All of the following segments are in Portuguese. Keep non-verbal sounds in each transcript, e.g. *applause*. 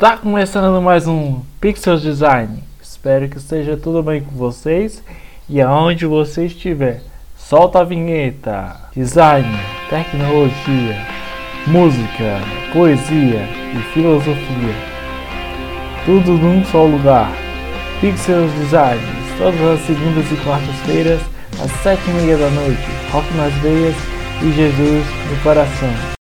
Tá começando mais um Pixel Design. Espero que esteja tudo bem com vocês e aonde você estiver. Solta a vinheta. Design, tecnologia, música, poesia e filosofia. Tudo num só lugar. Pixel Design, todas as segundas e quartas-feiras, às sete e meia da noite. Rock nas veias e Jesus no coração.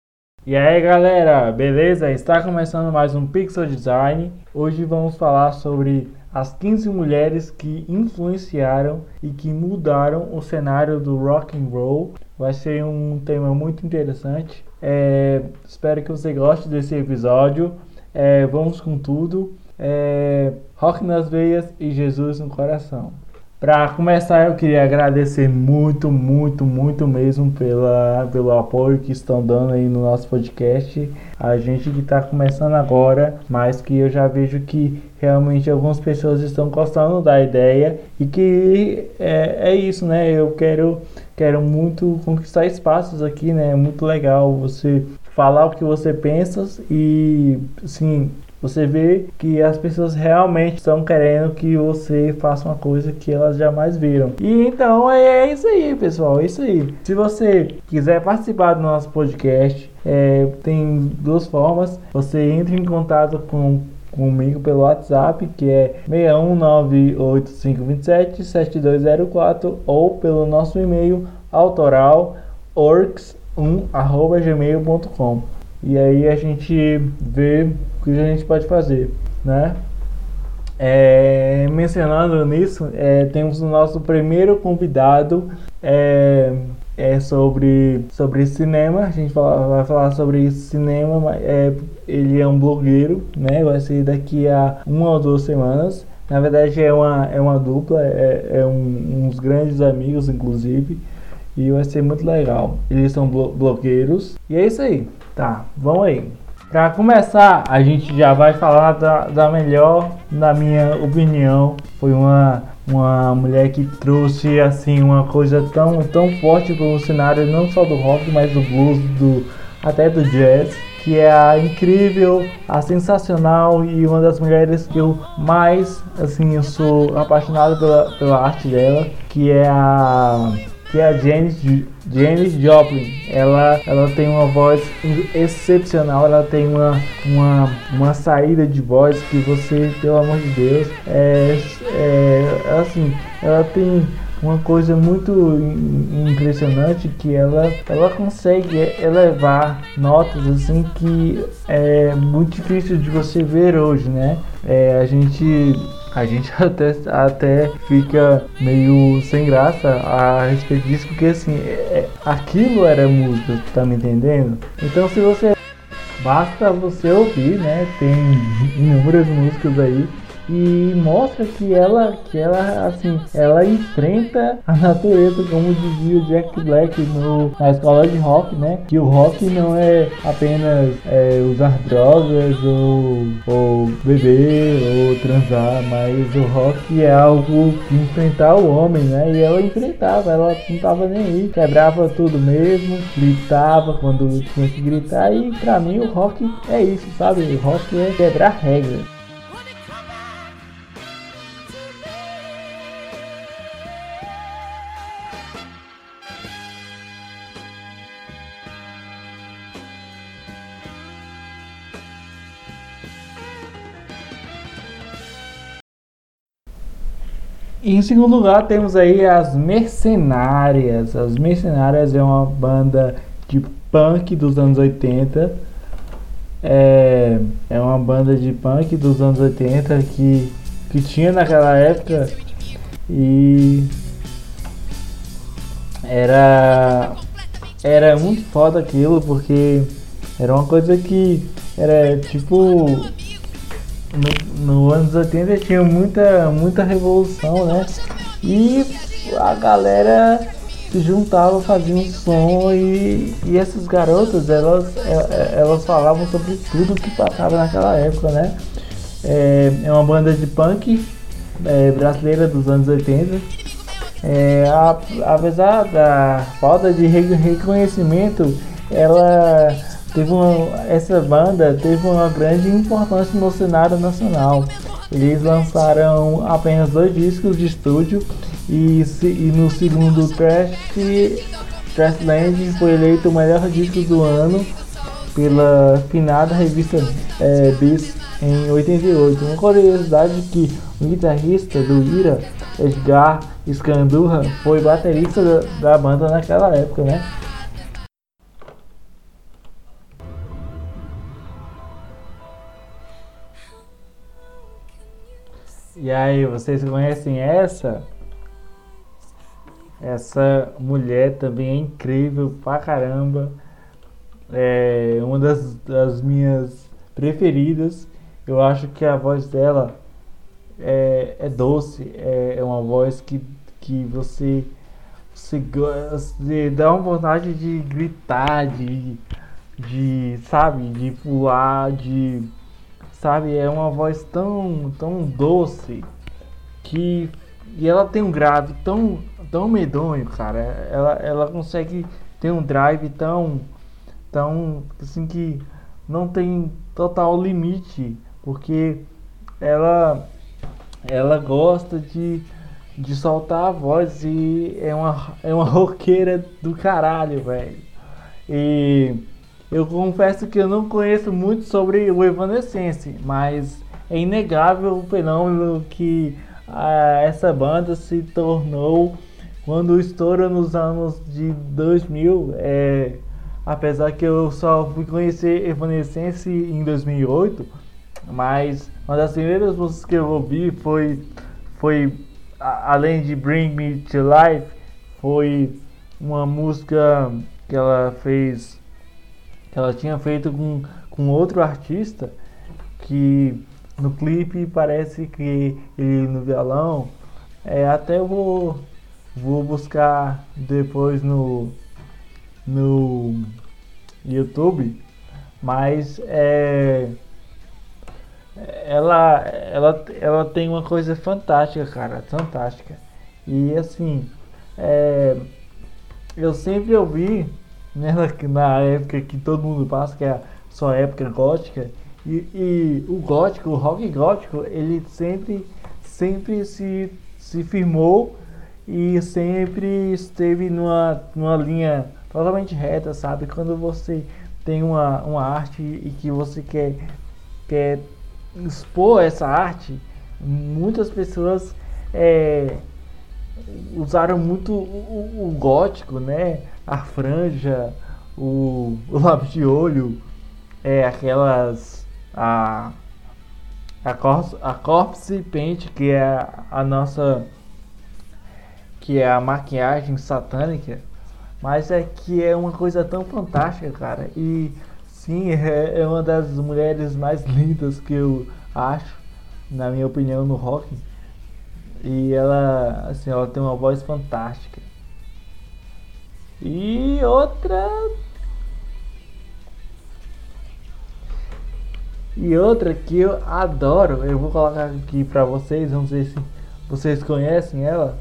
E aí galera, beleza? Está começando mais um Pixel Design. Hoje vamos falar sobre as 15 mulheres que influenciaram e que mudaram o cenário do rock and roll. Vai ser um tema muito interessante. É, espero que você goste desse episódio. É, vamos com tudo. É, rock nas veias e Jesus no coração. Para começar, eu queria agradecer muito, muito, muito mesmo pela, pelo apoio que estão dando aí no nosso podcast. A gente que está começando agora, mas que eu já vejo que realmente algumas pessoas estão gostando da ideia e que é, é isso, né? Eu quero, quero muito conquistar espaços aqui, né? É muito legal você falar o que você pensa e, assim, você vê que as pessoas realmente estão querendo que você faça uma coisa que elas jamais viram. E então é, é isso aí, pessoal. É isso aí. Se você quiser participar do nosso podcast, é, tem duas formas. Você entra em contato com comigo pelo WhatsApp, que é 61985277204 ou pelo nosso e-mail autoral orcs1@gmail.com. E aí a gente vê que a gente pode fazer, né? É, mencionando nisso, é, temos o nosso primeiro convidado é, é sobre, sobre cinema. A gente fala, vai falar sobre cinema, é, ele é um blogueiro, né? Vai ser daqui a uma ou duas semanas. Na verdade é uma, é uma dupla, é, é um, uns grandes amigos, inclusive. E vai ser muito legal. Eles são blogueiros. E é isso aí. Tá, vamos aí. Para começar, a gente já vai falar da, da melhor, na minha opinião, foi uma, uma mulher que trouxe assim uma coisa tão, tão forte para o cenário não só do rock, mas do blues, do, até do jazz, que é a incrível, a sensacional e uma das mulheres que eu mais assim eu sou apaixonado pela, pela arte dela, que é a que é a Janis, Janis Joplin. Ela, ela tem uma voz excepcional, ela tem uma, uma, uma saída de voz que você, pelo amor de Deus, é, é assim, ela tem uma coisa muito impressionante que ela, ela consegue elevar notas assim que é muito difícil de você ver hoje, né? É, a gente a gente *laughs* até, até fica meio sem graça a respeito disso, porque assim, é, aquilo era música, tá me entendendo? Então se você. Basta você ouvir, né? Tem inúmeras músicas aí e mostra que ela, que ela, assim, ela enfrenta a natureza, como dizia o Jack Black no, na escola de rock, né? Que o rock não é apenas é, usar drogas ou, ou beber ou transar, mas o rock é algo enfrentar o homem, né? E ela enfrentava, ela não tava nem aí, quebrava tudo mesmo, gritava quando tinha que gritar e pra mim o rock é isso, sabe? O rock é quebrar regras. E em segundo lugar temos aí as Mercenárias. As Mercenárias é uma banda de punk dos anos 80. É, é uma banda de punk dos anos 80 que, que tinha naquela época e era era muito foda aquilo porque era uma coisa que era tipo no, no anos 80 tinha muita, muita revolução, né? E a galera se juntava, fazia um som e, e essas garotas, elas, é, é, elas falavam sobre tudo que passava naquela época, né? É, é uma banda de punk é, brasileira dos anos 80. É, a, apesar da falta de reconhecimento, ela teve essa banda teve uma grande importância no cenário nacional. Eles lançaram apenas dois discos de estúdio e, e no segundo Trash, Trashland foi eleito o melhor disco do ano pela finada revista é, Bis em 88. Uma curiosidade que o guitarrista do Ira, Edgar Scandurra, foi baterista da, da banda naquela época, né? E aí, vocês conhecem essa? Essa mulher também é incrível pra caramba. É uma das, das minhas preferidas. Eu acho que a voz dela é, é doce, é, é uma voz que, que você, você, você dá uma vontade de gritar, de, de sabe, de pular, de sabe, é uma voz tão, tão doce que e ela tem um grave tão, tão medonho, cara. Ela, ela consegue ter um drive tão, tão assim que não tem total limite, porque ela, ela gosta de, de soltar a voz e é uma, é uma *laughs* roqueira do caralho, velho. E eu confesso que eu não conheço muito sobre o Evanescence, mas é inegável o fenômeno que ah, essa banda se tornou quando estoura nos anos de 2000. É, apesar que eu só fui conhecer Evanescence em 2008, mas uma das primeiras músicas que eu ouvi foi, foi além de Bring Me to Life, foi uma música que ela fez ela tinha feito com, com outro artista que no clipe parece que ele no violão é, até vou, vou buscar depois no, no YouTube mas é ela, ela, ela tem uma coisa fantástica, cara, fantástica. E assim, é, eu sempre ouvi né, na época que todo mundo passa, que é a sua época gótica, e, e, o gótico, o rock gótico, ele sempre, sempre se, se firmou e sempre esteve numa, numa linha totalmente reta, sabe? Quando você tem uma, uma arte e que você quer, quer expor essa arte, muitas pessoas é, usaram muito o, o, o gótico, né? A franja, o, o lápis de olho, é aquelas. a. a, corpse, a corpse paint, que é a, a nossa. que é a maquiagem satânica, mas é que é uma coisa tão fantástica, cara. E sim, é, é uma das mulheres mais lindas que eu acho, na minha opinião, no rock. E ela, assim, ela tem uma voz fantástica. E outra. E outra que eu adoro, eu vou colocar aqui pra vocês, vamos ver se vocês conhecem ela.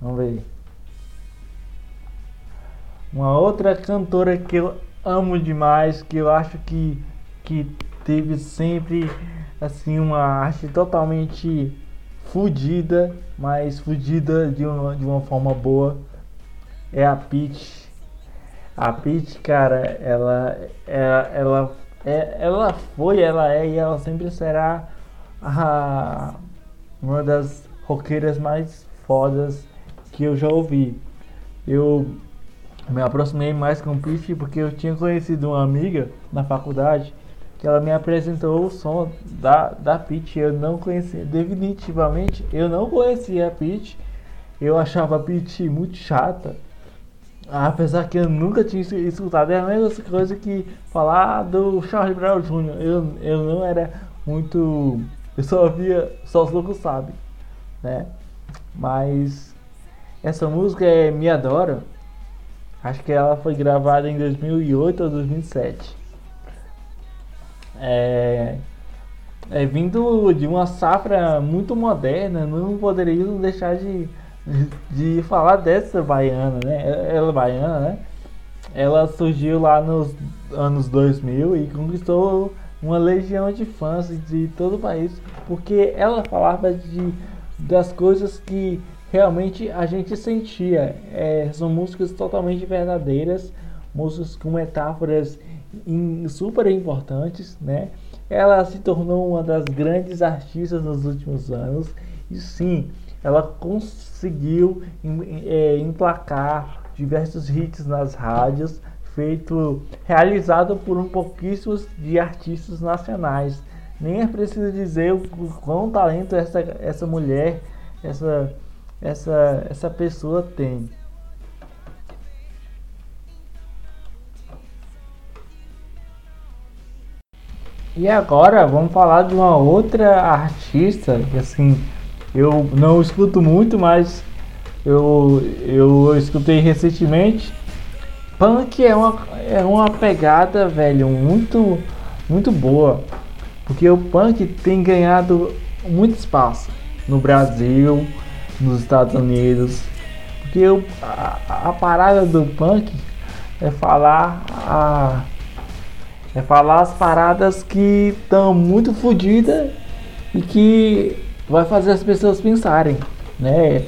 Vamos ver. Uma outra cantora que eu amo demais, que eu acho que, que teve sempre assim uma arte totalmente fudida, mas fudida de uma, de uma forma boa, é a Peach. A Peach, cara, ela, ela, ela, é, ela foi, ela é e ela sempre será a, uma das roqueiras mais fodas que eu já ouvi. Eu me aproximei mais com Peach porque eu tinha conhecido uma amiga na faculdade que ela me apresentou o som da, da Peach. Eu não conhecia, definitivamente, eu não conhecia a Peach. Eu achava a Peach muito chata. Apesar que eu nunca tinha escutado, é a mesma coisa que falar do Charlie Brown Jr. Eu, eu não era muito. Eu só ouvia, só os loucos sabem, né? Mas essa música é Me Adora. Acho que ela foi gravada em 2008 ou 2007 é, é vindo de uma safra muito moderna, não poderia deixar de, de falar dessa baiana, né? Ela é baiana, né? Ela surgiu lá nos anos 2000 e conquistou uma legião de fãs de todo o país, porque ela falava de, das coisas que realmente a gente sentia. É, são músicas totalmente verdadeiras, músicas com metáforas super importantes, né? Ela se tornou uma das grandes artistas nos últimos anos e sim, ela conseguiu é, emplacar diversos hits nas rádios, feito realizado por um pouquíssimos de artistas nacionais. Nem é preciso dizer o quão talento essa, essa mulher, essa, essa, essa pessoa tem. E agora vamos falar de uma outra artista que assim eu não escuto muito, mas eu, eu escutei recentemente. Punk é uma, é uma pegada, velho, muito, muito boa. Porque o punk tem ganhado muito espaço no Brasil, nos Estados Unidos. Porque o, a, a parada do punk é falar a é falar as paradas que estão muito fodidas e que vai fazer as pessoas pensarem, né?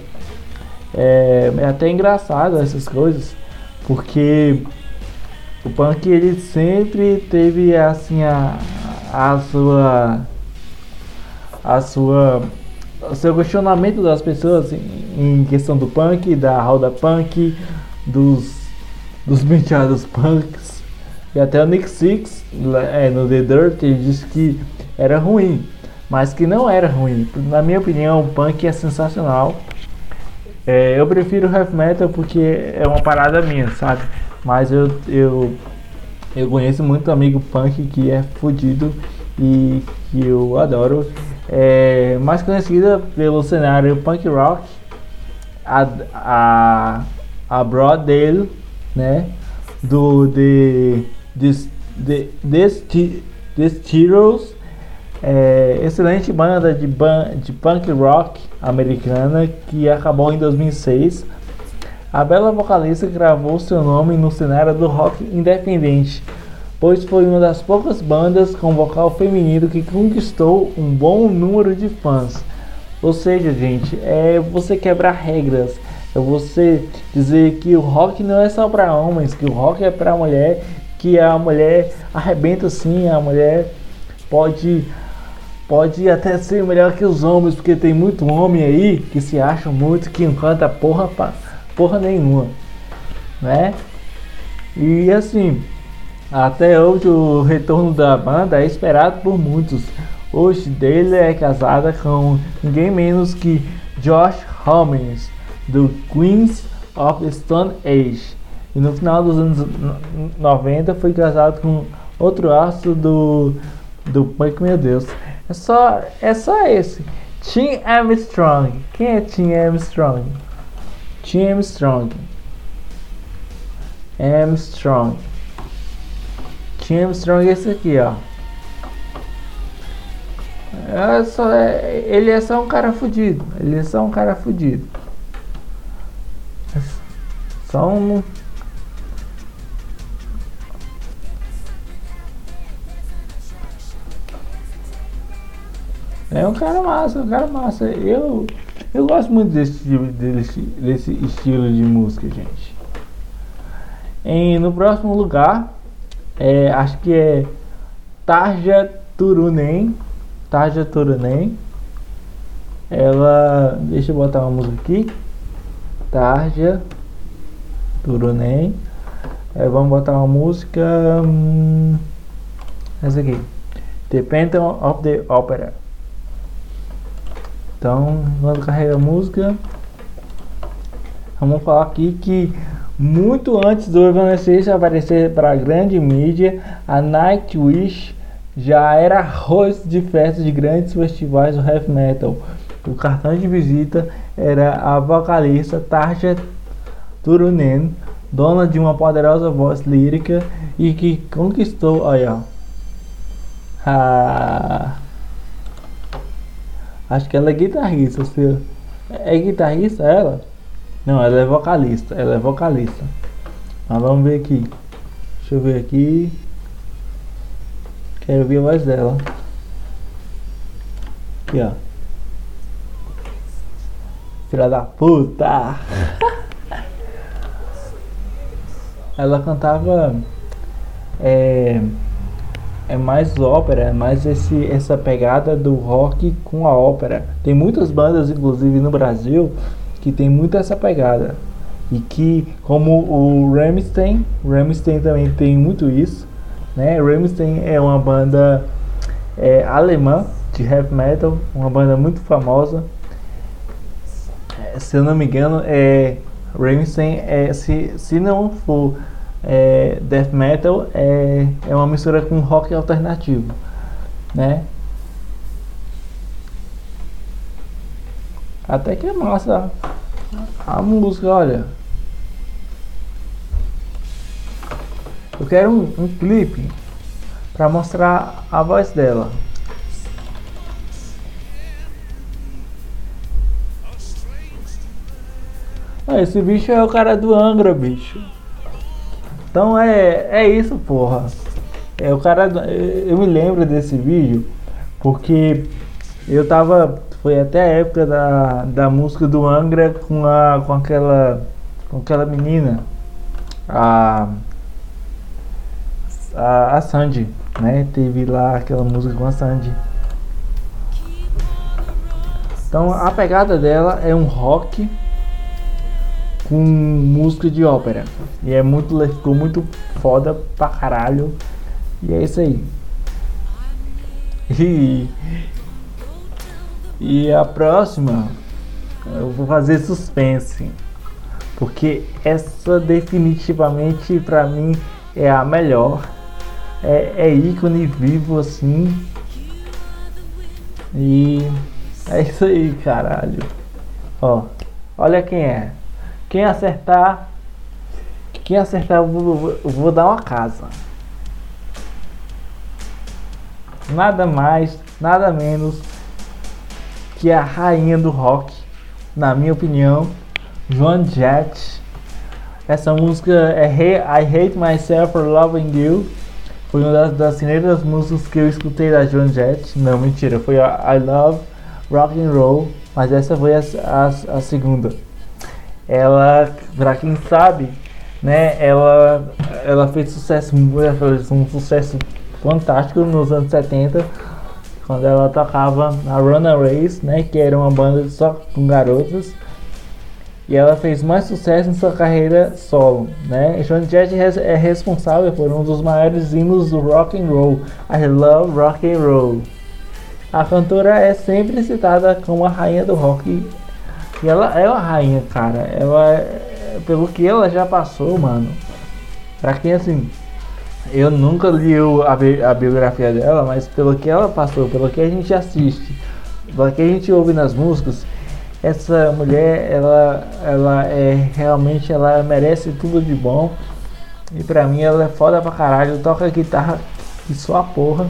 É, é, até engraçado essas coisas, porque o punk ele sempre teve assim a, a sua a sua o seu questionamento das pessoas em, em questão do punk, da roda punk, dos dos penteados punks e até o Nick Six, é, no The Dirt, ele disse que era ruim, mas que não era ruim. Na minha opinião, o punk é sensacional. É, eu prefiro heavy metal porque é uma parada minha, sabe? Mas eu, eu, eu conheço muito amigo punk que é fodido e que eu adoro. É, mais conhecida pelo cenário punk rock, a, a, a Broadale, né? Do The Heroes, é, excelente banda de, ban de punk rock americana que acabou em 2006. A bela vocalista gravou seu nome no cenário do rock independente, pois foi uma das poucas bandas com vocal feminino que conquistou um bom número de fãs. Ou seja, gente, é você quebrar regras, é você dizer que o rock não é só para homens, que o rock é para mulher que a mulher arrebenta sim, a mulher pode pode até ser melhor que os homens, porque tem muito homem aí que se acham muito que não canta porra porra nenhuma, né? E assim, até hoje o retorno da banda é esperado por muitos. Hoje dele é casada com ninguém menos que Josh Homme do Queens of Stone Age. E no final dos anos 90 foi casado com outro astro do, do punk, meu Deus. É só, é só esse. Tim Armstrong. Quem é Tim Armstrong? Tim Armstrong. Armstrong. Tim Armstrong é esse aqui, ó. É só, é, ele é só um cara fudido. Ele é só um cara fudido. Só um É um cara massa, um cara massa. Eu, eu gosto muito desse, desse, desse estilo de música, gente. Em, no próximo lugar, é, acho que é Tarja Turunen. Tarja Turunen. Ela. Deixa eu botar uma música aqui. Tarja Turunen. É, vamos botar uma música. Hum, essa aqui. The Phantom of the Opera. Então, quando carrega a música, vamos falar aqui que muito antes do Evanescence aparecer para a grande mídia, a Nightwish já era rosto de festas de grandes festivais do heavy metal. O cartão de visita era a vocalista Tarja Turunen, dona de uma poderosa voz lírica e que conquistou, olha, a Acho que ela é guitarrista. Se é guitarrista ela? Não, ela é vocalista. Ela é vocalista. Mas vamos ver aqui. Deixa eu ver aqui. Quero ouvir a voz dela. Aqui, ó. Filha da puta! *laughs* ela cantava. É, é mais ópera, é mais esse, essa pegada do rock com a ópera. Tem muitas bandas, inclusive no Brasil, que tem muito essa pegada. E que, como o Rammstein, Rammstein também tem muito isso. Né? Rammstein é uma banda é, alemã de heavy metal, uma banda muito famosa. É, se eu não me engano, é, Rammstein, é, se, se não for é, death metal, é, é uma mistura com rock alternativo. Né? Até que é massa a música, olha. Eu quero um, um clipe para mostrar a voz dela. Ah, esse bicho é o cara do Angra, bicho. Então é, é isso, porra. É o cara. Eu me lembro desse vídeo porque eu tava. Foi até a época da, da música do Angra com, a, com aquela. com aquela menina. A. A, a Sandy, né? Teve lá aquela música com a Sandy. Então a pegada dela é um rock com música de ópera. E é muito, ficou muito foda pra caralho. E é isso aí. E, e a próxima eu vou fazer suspense. Porque essa definitivamente pra mim é a melhor é, é ícone vivo assim. E é isso aí, caralho. Ó, olha quem é. Quem acertar, quem acertar, eu vou, vou dar uma casa. Nada mais, nada menos que a rainha do rock, na minha opinião, Joan Jett. Essa música é I Hate Myself for Loving You foi uma das, das primeiras músicas que eu escutei da Joan Jett. Não, mentira, foi I Love Rock and Roll, mas essa foi a, a, a segunda. Ela, pra quem sabe, né, ela, ela fez sucesso, ela fez um sucesso fantástico nos anos 70, quando ela tocava na Runaways, né, que era uma banda só com garotas e ela fez mais sucesso em sua carreira solo, né? Joan Jett é responsável por um dos maiores hinos do rock and roll, I Love Rock and Roll. A cantora é sempre citada como a rainha do rock. E ela é uma rainha, cara. Ela é, pelo que ela já passou, mano. Pra quem assim, eu nunca li a, bi a biografia dela, mas pelo que ela passou, pelo que a gente assiste, pelo que a gente ouve nas músicas, essa mulher, ela, ela é realmente, ela merece tudo de bom. E pra mim ela é foda pra caralho, toca guitarra e só a porra.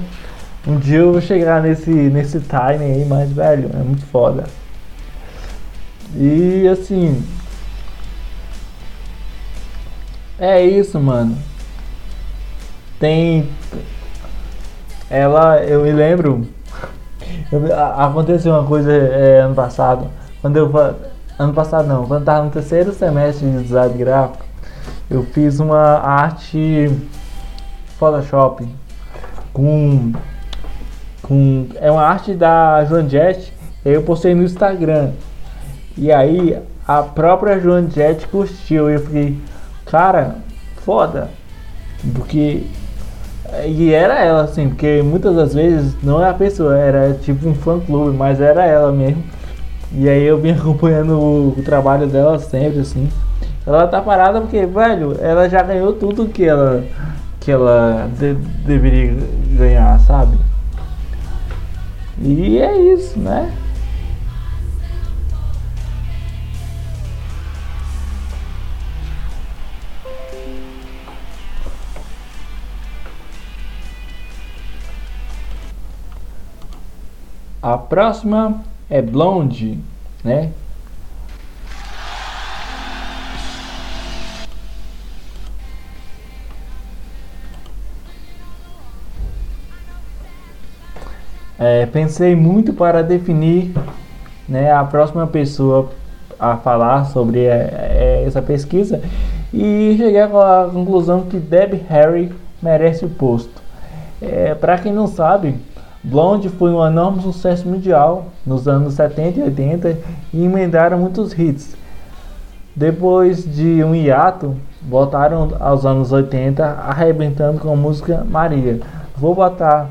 Um dia eu vou chegar nesse, nesse time aí, mas velho, é muito foda. E assim. É isso, mano. Tem. Ela, eu me lembro. *laughs* Eu, aconteceu uma coisa é, ano passado. Quando eu ano passado não, quando estava no terceiro semestre de design gráfico, eu fiz uma arte Photoshop com com é uma arte da Joan Jett, eu postei no Instagram. E aí a própria Joan Jett curtiu e eu fiquei, cara, foda. Porque e era ela assim, porque muitas das vezes não é a pessoa, era tipo um fã clube, mas era ela mesmo. E aí eu vim *laughs* acompanhando o, o, trabalho dela sempre, assim. Ela tá parada porque, velho, ela já ganhou tudo que ela que ela de, deveria ganhar, sabe? E é isso, né? A próxima é Blonde, né? É, pensei muito para definir né, a próxima pessoa a falar sobre é, é essa pesquisa e cheguei à conclusão que Deb Harry merece o posto. É, para quem não sabe, Blonde foi um enorme sucesso mundial nos anos 70 e 80 e emendaram muitos hits. Depois de um hiato, voltaram aos anos 80 arrebentando com a música Maria. Vou botar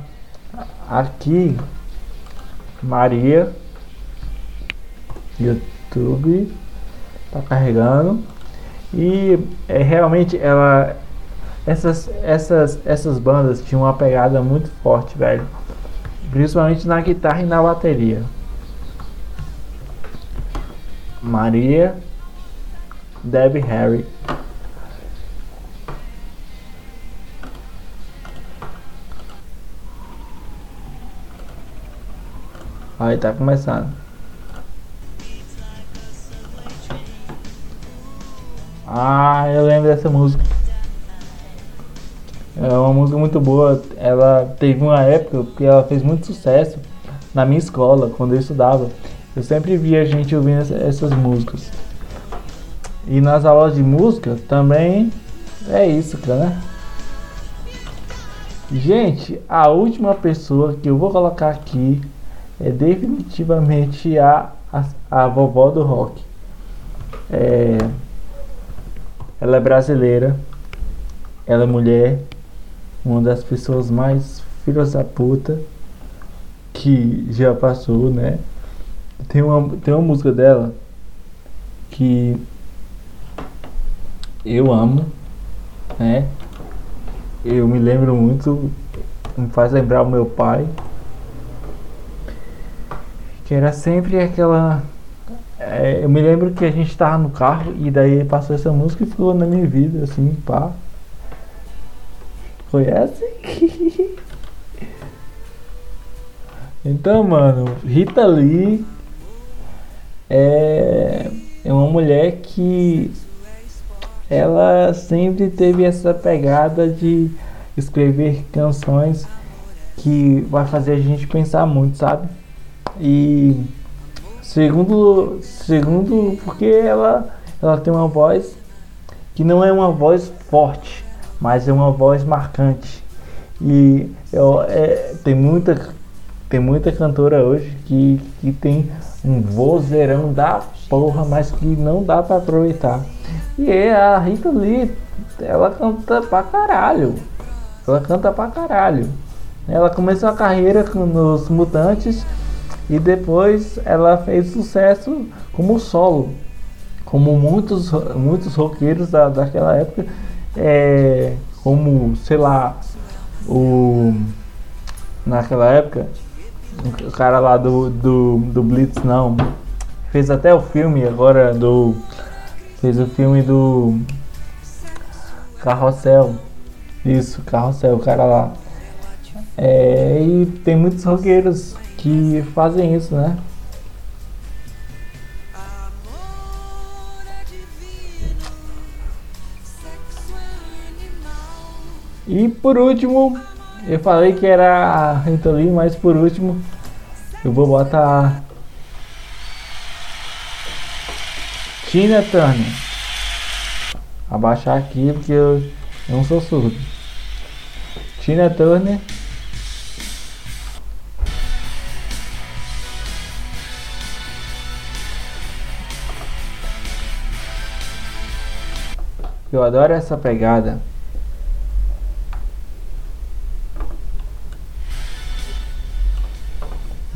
aqui Maria YouTube tá carregando e é, realmente ela essas essas essas bandas tinham uma pegada muito forte, velho. Principalmente na guitarra e na bateria. Maria Debbie Harry Aí tá começando. Ah, eu lembro dessa música. É uma música muito boa. Ela teve uma época que ela fez muito sucesso na minha escola, quando eu estudava. Eu sempre via gente ouvindo essas músicas. E nas aulas de música também é isso, cara. Né? Gente, a última pessoa que eu vou colocar aqui é definitivamente a, a, a vovó do rock. É, ela é brasileira, ela é mulher, uma das pessoas mais filhas da puta que já passou, né? Tem uma, tem uma música dela que eu amo, né? Eu me lembro muito, me faz lembrar o meu pai que era sempre aquela. É, eu me lembro que a gente estava no carro e daí passou essa música e ficou na minha vida, assim, pá. Conhece? então, mano, Rita Lee é, é uma mulher que ela sempre teve essa pegada de escrever canções que vai fazer a gente pensar muito, sabe? E segundo, segundo porque ela, ela tem uma voz que não é uma voz forte, mas é uma voz marcante. E eu, é, tem muita tem muita cantora hoje que, que tem um vozeirão da porra, mas que não dá para aproveitar. E é a Rita Lee, ela canta pra caralho. Ela canta pra caralho. Ela começou a carreira nos Mutantes e depois ela fez sucesso como solo, como muitos, muitos roqueiros da, daquela época, é, como, sei lá, o naquela época, o cara lá do, do, do Blitz não, fez até o filme agora do. Fez o filme do Carrossel. Isso, Carrossel, o cara lá. É, e tem muitos roqueiros que fazem isso, né? E por último, eu falei que era a Lee, mas por último eu vou botar Tina Turner. Abaixar aqui porque eu não sou surdo. Tina Turner Eu adoro essa pegada.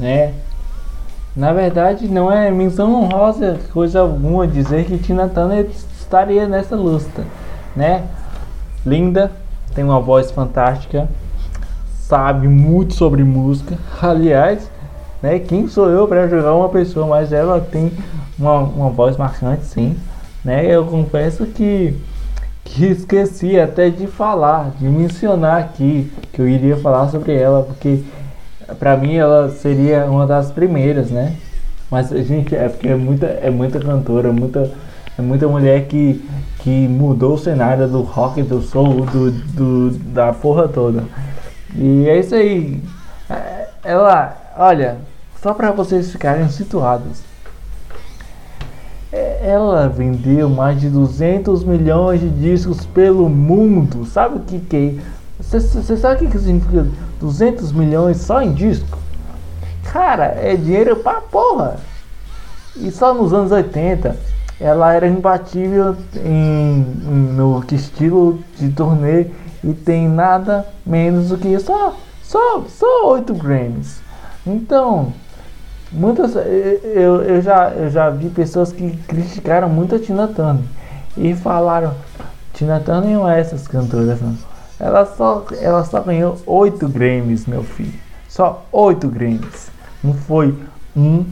Né? Na verdade, não é menção honrosa coisa alguma dizer que Tina Turner estaria nessa luta, né? Linda, tem uma voz fantástica, sabe muito sobre música. Aliás, né? Quem sou eu para jogar uma pessoa, mas ela tem uma, uma voz marcante, sim, né? Eu confesso que que esqueci até de falar, de mencionar aqui que eu iria falar sobre ela, porque para mim ela seria uma das primeiras, né? Mas gente, é porque é muita, é muita cantora, muita, é muita mulher que, que mudou o cenário do rock, do soul, do, do, da porra toda. E é isso aí. É, ela, olha, só para vocês ficarem situados. É, ela vendeu mais de 200 milhões de discos pelo mundo. Sabe o que que é? Você sabe o que significa 200 milhões só em disco? Cara, é dinheiro pra porra. E só nos anos 80 ela era imbatível em, em, no estilo de turnê e tem nada menos do que só só só 8 Grammys. Então, muitas eu, eu já eu já vi pessoas que criticaram muito a Tina Turner e falaram Tina Turner não é essas cantoras não. Ela só ela só ganhou 8 Grammys, meu filho. Só 8 Grammys. Não foi um,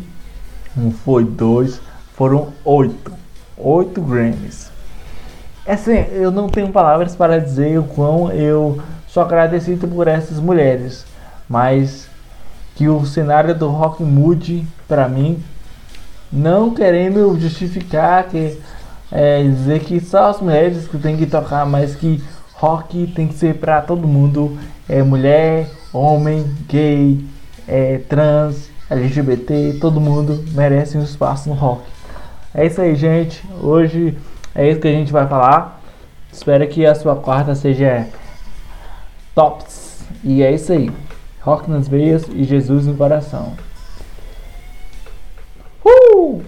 não foi dois, foram oito. Oito Grammys. É assim, eu não tenho palavras para dizer o quão eu sou agradecido por essas mulheres, mas que o cenário do rock mude para mim, não querendo justificar que é, dizer que só as mulheres que têm que tocar, mas que rock tem que ser para todo mundo, é mulher, homem, gay, é, trans, LGBT, todo mundo merece um espaço no rock. É isso aí, gente. Hoje é isso que a gente vai falar. Espero que a sua quarta seja tops. E é isso aí. Rock nas veias e Jesus no coração. Uh!